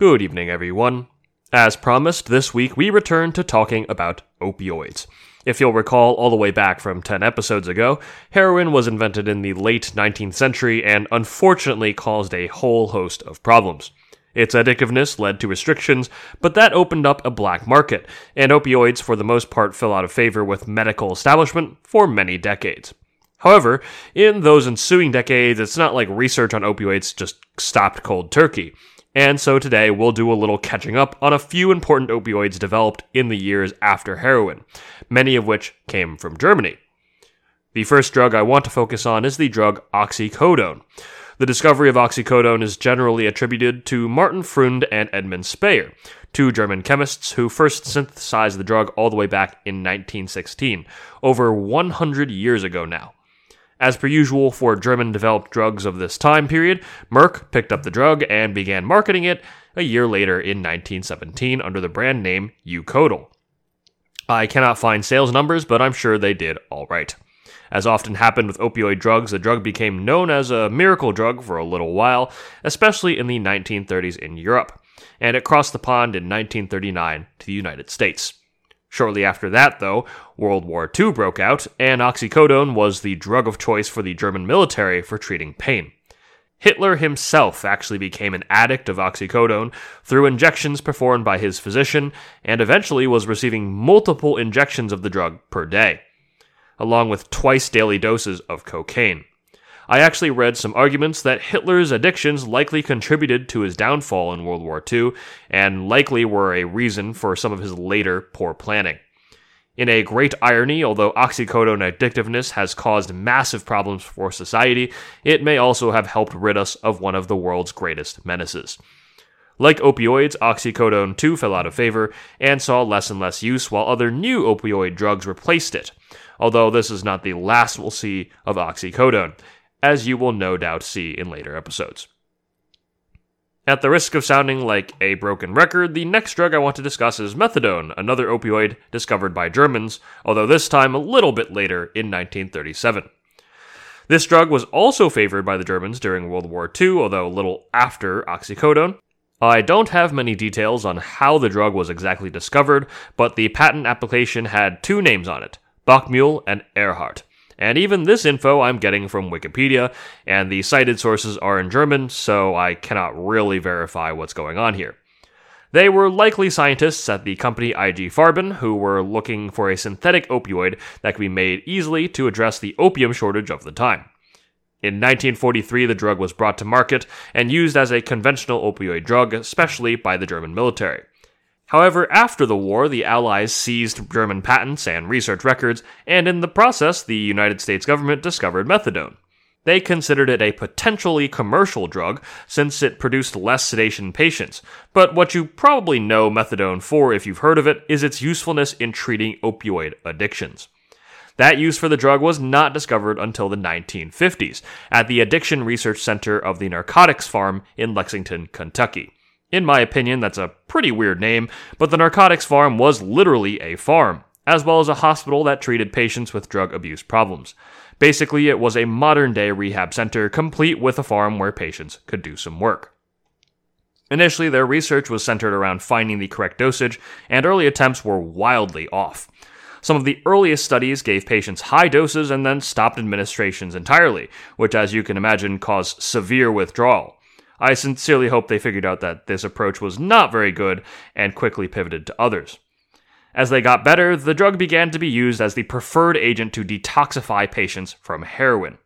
Good evening, everyone. As promised, this week we return to talking about opioids. If you'll recall, all the way back from 10 episodes ago, heroin was invented in the late 19th century and unfortunately caused a whole host of problems. Its addictiveness led to restrictions, but that opened up a black market, and opioids for the most part fell out of favor with medical establishment for many decades. However, in those ensuing decades, it's not like research on opioids just stopped cold turkey. And so today we'll do a little catching up on a few important opioids developed in the years after heroin, many of which came from Germany. The first drug I want to focus on is the drug oxycodone. The discovery of oxycodone is generally attributed to Martin Freund and Edmund Speyer, two German chemists who first synthesized the drug all the way back in 1916, over 100 years ago now. As per usual for German developed drugs of this time period, Merck picked up the drug and began marketing it a year later in 1917 under the brand name Eukodal. I cannot find sales numbers, but I'm sure they did all right. As often happened with opioid drugs, the drug became known as a miracle drug for a little while, especially in the 1930s in Europe, and it crossed the pond in 1939 to the United States. Shortly after that, though, World War II broke out, and oxycodone was the drug of choice for the German military for treating pain. Hitler himself actually became an addict of oxycodone through injections performed by his physician, and eventually was receiving multiple injections of the drug per day, along with twice daily doses of cocaine. I actually read some arguments that Hitler's addictions likely contributed to his downfall in World War II and likely were a reason for some of his later poor planning. In a great irony, although oxycodone addictiveness has caused massive problems for society, it may also have helped rid us of one of the world's greatest menaces. Like opioids, oxycodone too fell out of favor and saw less and less use while other new opioid drugs replaced it. Although this is not the last we'll see of oxycodone as you will no doubt see in later episodes. At the risk of sounding like a broken record, the next drug I want to discuss is methadone, another opioid discovered by Germans, although this time a little bit later in 1937. This drug was also favored by the Germans during World War II, although a little after oxycodone. I don't have many details on how the drug was exactly discovered, but the patent application had two names on it Bockmühl and Ehrhart. And even this info I'm getting from Wikipedia, and the cited sources are in German, so I cannot really verify what's going on here. They were likely scientists at the company IG Farben who were looking for a synthetic opioid that could be made easily to address the opium shortage of the time. In 1943, the drug was brought to market and used as a conventional opioid drug, especially by the German military. However, after the war, the Allies seized German patents and research records, and in the process, the United States government discovered methadone. They considered it a potentially commercial drug since it produced less sedation in patients, but what you probably know methadone for if you've heard of it is its usefulness in treating opioid addictions. That use for the drug was not discovered until the 1950s at the Addiction Research Center of the Narcotics Farm in Lexington, Kentucky. In my opinion, that's a pretty weird name, but the narcotics farm was literally a farm, as well as a hospital that treated patients with drug abuse problems. Basically, it was a modern day rehab center complete with a farm where patients could do some work. Initially, their research was centered around finding the correct dosage, and early attempts were wildly off. Some of the earliest studies gave patients high doses and then stopped administrations entirely, which, as you can imagine, caused severe withdrawal. I sincerely hope they figured out that this approach was not very good and quickly pivoted to others. As they got better, the drug began to be used as the preferred agent to detoxify patients from heroin.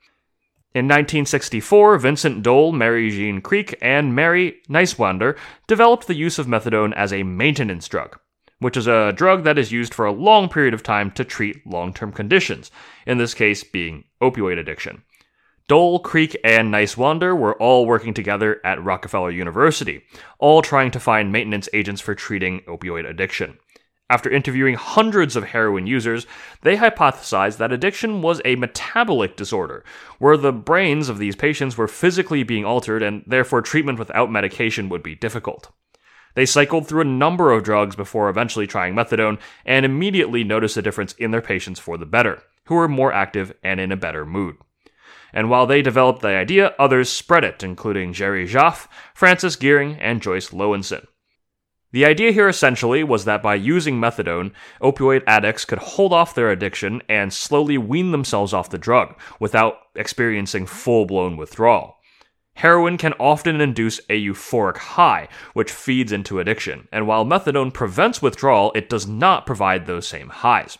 In 1964, Vincent Dole, Mary Jean Kreek, and Mary Nyswander developed the use of methadone as a maintenance drug, which is a drug that is used for a long period of time to treat long term conditions, in this case being opioid addiction. Dole, Kreek, and Nyswander were all working together at Rockefeller University, all trying to find maintenance agents for treating opioid addiction. After interviewing hundreds of heroin users, they hypothesized that addiction was a metabolic disorder, where the brains of these patients were physically being altered and therefore treatment without medication would be difficult. They cycled through a number of drugs before eventually trying methadone and immediately noticed a difference in their patients for the better, who were more active and in a better mood. And while they developed the idea, others spread it, including Jerry Jaffe, Frances Gearing, and Joyce Lowinson. The idea here essentially was that by using methadone, opioid addicts could hold off their addiction and slowly wean themselves off the drug without experiencing full blown withdrawal. Heroin can often induce a euphoric high, which feeds into addiction, and while methadone prevents withdrawal, it does not provide those same highs.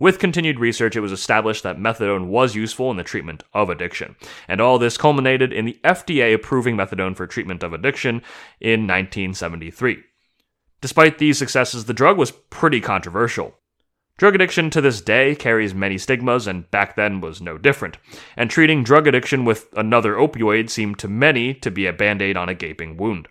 With continued research, it was established that methadone was useful in the treatment of addiction, and all this culminated in the FDA approving methadone for treatment of addiction in 1973. Despite these successes, the drug was pretty controversial. Drug addiction to this day carries many stigmas, and back then was no different. And treating drug addiction with another opioid seemed to many to be a band aid on a gaping wound.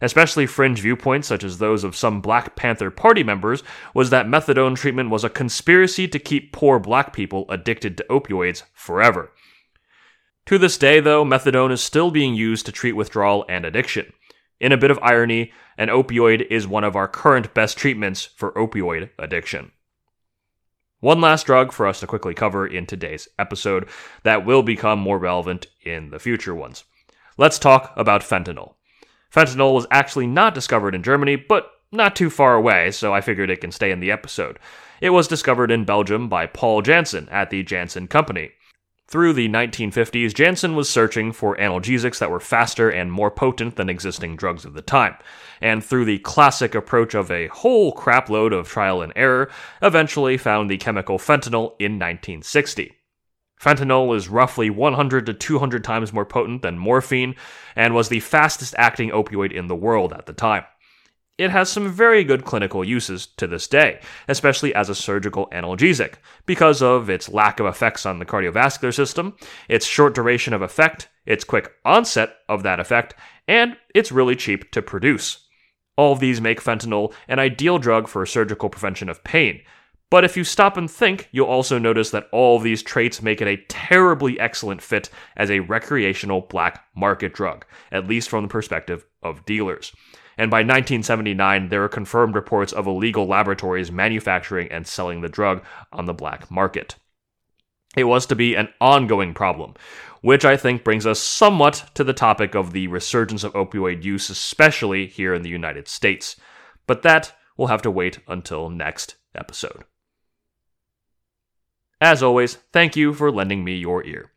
Especially fringe viewpoints, such as those of some Black Panther Party members, was that methadone treatment was a conspiracy to keep poor black people addicted to opioids forever. To this day, though, methadone is still being used to treat withdrawal and addiction. In a bit of irony, an opioid is one of our current best treatments for opioid addiction. One last drug for us to quickly cover in today's episode that will become more relevant in the future ones. Let's talk about fentanyl. Fentanyl was actually not discovered in Germany, but not too far away, so I figured it can stay in the episode. It was discovered in Belgium by Paul Janssen at the Janssen Company. Through the 1950s, Janssen was searching for analgesics that were faster and more potent than existing drugs of the time, and through the classic approach of a whole crapload of trial and error, eventually found the chemical fentanyl in 1960. Fentanyl is roughly 100 to 200 times more potent than morphine and was the fastest acting opioid in the world at the time. It has some very good clinical uses to this day, especially as a surgical analgesic, because of its lack of effects on the cardiovascular system, its short duration of effect, its quick onset of that effect, and it's really cheap to produce. All of these make fentanyl an ideal drug for surgical prevention of pain. But if you stop and think, you'll also notice that all these traits make it a terribly excellent fit as a recreational black market drug, at least from the perspective of dealers and by 1979, there were confirmed reports of illegal laboratories manufacturing and selling the drug on the black market. It was to be an ongoing problem, which I think brings us somewhat to the topic of the resurgence of opioid use, especially here in the United States. But that will have to wait until next episode. As always, thank you for lending me your ear.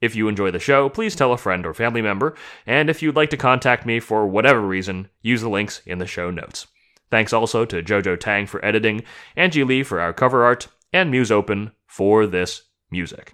If you enjoy the show, please tell a friend or family member, and if you'd like to contact me for whatever reason, use the links in the show notes. Thanks also to Jojo Tang for editing, Angie Lee for our cover art, and Musopen for this music.